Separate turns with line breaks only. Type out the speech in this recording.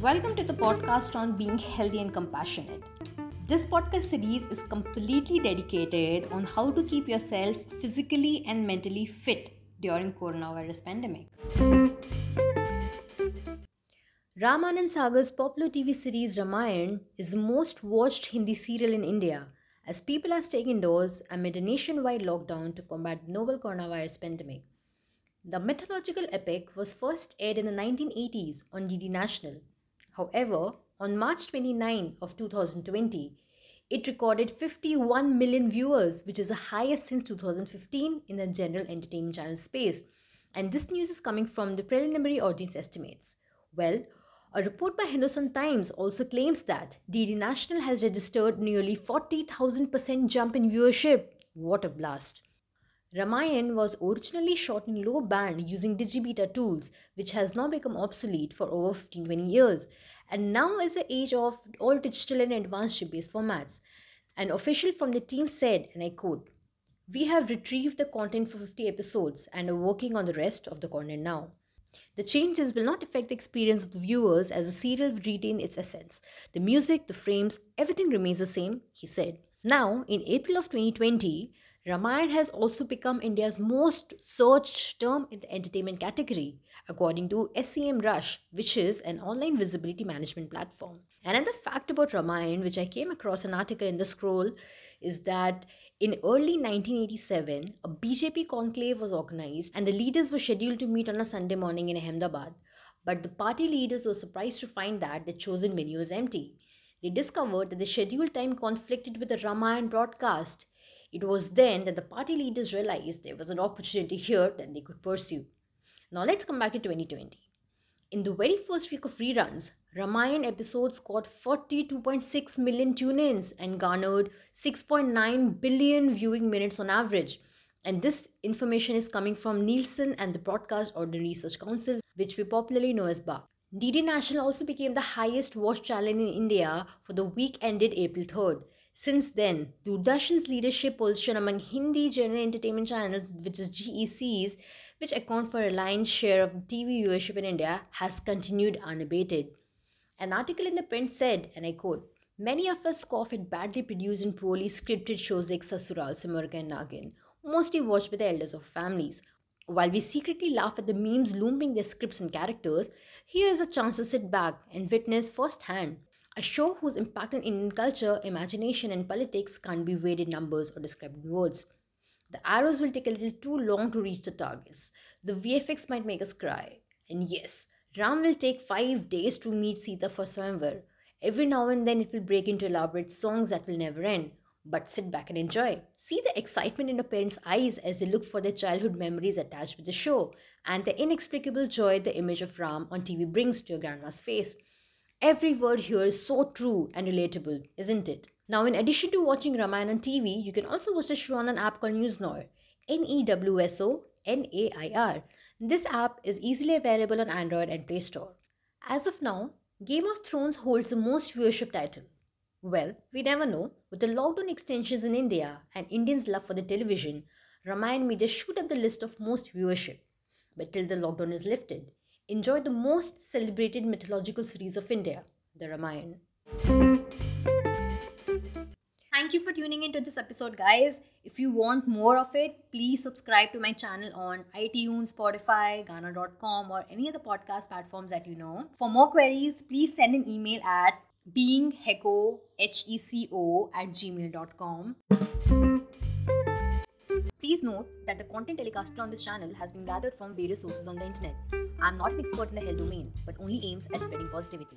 Welcome to the podcast on being healthy and compassionate. This podcast series is completely dedicated on how to keep yourself physically and mentally fit during coronavirus pandemic. Ramanand Sagar's popular TV series Ramayan is the most watched Hindi serial in India as people are staying indoors amid a nationwide lockdown to combat the novel coronavirus pandemic. The mythological epic was first aired in the 1980s on DD National. However, on March 29 of 2020, it recorded 51 million viewers, which is the highest since 2015 in the general entertainment channel space. And this news is coming from the preliminary audience estimates. Well, a report by Hindustan Times also claims that DD National has registered nearly 40,000% jump in viewership. What a blast! Ramayan was originally shot in low band using digibeta tools, which has now become obsolete for over 15 20 years, and now is the age of all digital and advanced based formats. An official from the team said, and I quote, We have retrieved the content for 50 episodes and are working on the rest of the content now. The changes will not affect the experience of the viewers as the serial will retain its essence. The music, the frames, everything remains the same, he said. Now, in April of 2020, Ramayan has also become India's most searched term in the entertainment category, according to SEMrush, which is an online visibility management platform. Another fact about Ramayan, which I came across an article in the scroll, is that in early 1987, a BJP conclave was organized and the leaders were scheduled to meet on a Sunday morning in Ahmedabad. But the party leaders were surprised to find that the chosen venue was empty. They discovered that the scheduled time conflicted with the Ramayan broadcast it was then that the party leaders realized there was an opportunity here that they could pursue. Now let's come back to 2020. In the very first week of reruns, Ramayan episodes got 42.6 million tune ins and garnered 6.9 billion viewing minutes on average. And this information is coming from Nielsen and the Broadcast Audience Research Council, which we popularly know as BARC. DD National also became the highest watched channel in India for the week ended April 3rd. Since then, Doordarshan's leadership position among Hindi general entertainment channels, which is GECs, which account for a lion's share of TV viewership in India, has continued unabated. An article in the print said, and I quote, Many of us scoff at badly produced and poorly scripted shows like Sasural, Simar and Nagin, mostly watched by the elders of families. While we secretly laugh at the memes looming their scripts and characters, here is a chance to sit back and witness firsthand a show whose impact on Indian culture, imagination, and politics can't be weighed in numbers or described in words. The arrows will take a little too long to reach the targets. The VFX might make us cry. And yes, Ram will take five days to meet Sita for Swayamvar. Every now and then it will break into elaborate songs that will never end. But sit back and enjoy. See the excitement in a parent's eyes as they look for their childhood memories attached with the show, and the inexplicable joy the image of Ram on TV brings to your grandma's face. Every word here is so true and relatable, isn't it? Now, in addition to watching Ramayan on TV, you can also watch the show on an app called NewsOnAir. N E W S O N A I R. This app is easily available on Android and Play Store. As of now, Game of Thrones holds the most viewership title. Well, we never know. With the lockdown extensions in India and Indians' love for the television, Ramayan may just shoot up the list of most viewership. But till the lockdown is lifted, enjoy the most celebrated mythological series of India, the Ramayana. You for tuning into this episode, guys. If you want more of it, please subscribe to my channel on iTunes, Spotify, Gaana.com, or any other podcast platforms that you know. For more queries, please send an email at beingheco, H-E-C-O, at gmail.com. Please note that the content telecasted on this channel has been gathered from various sources on the internet. I am not an expert in the health domain, but only aims at spreading positivity.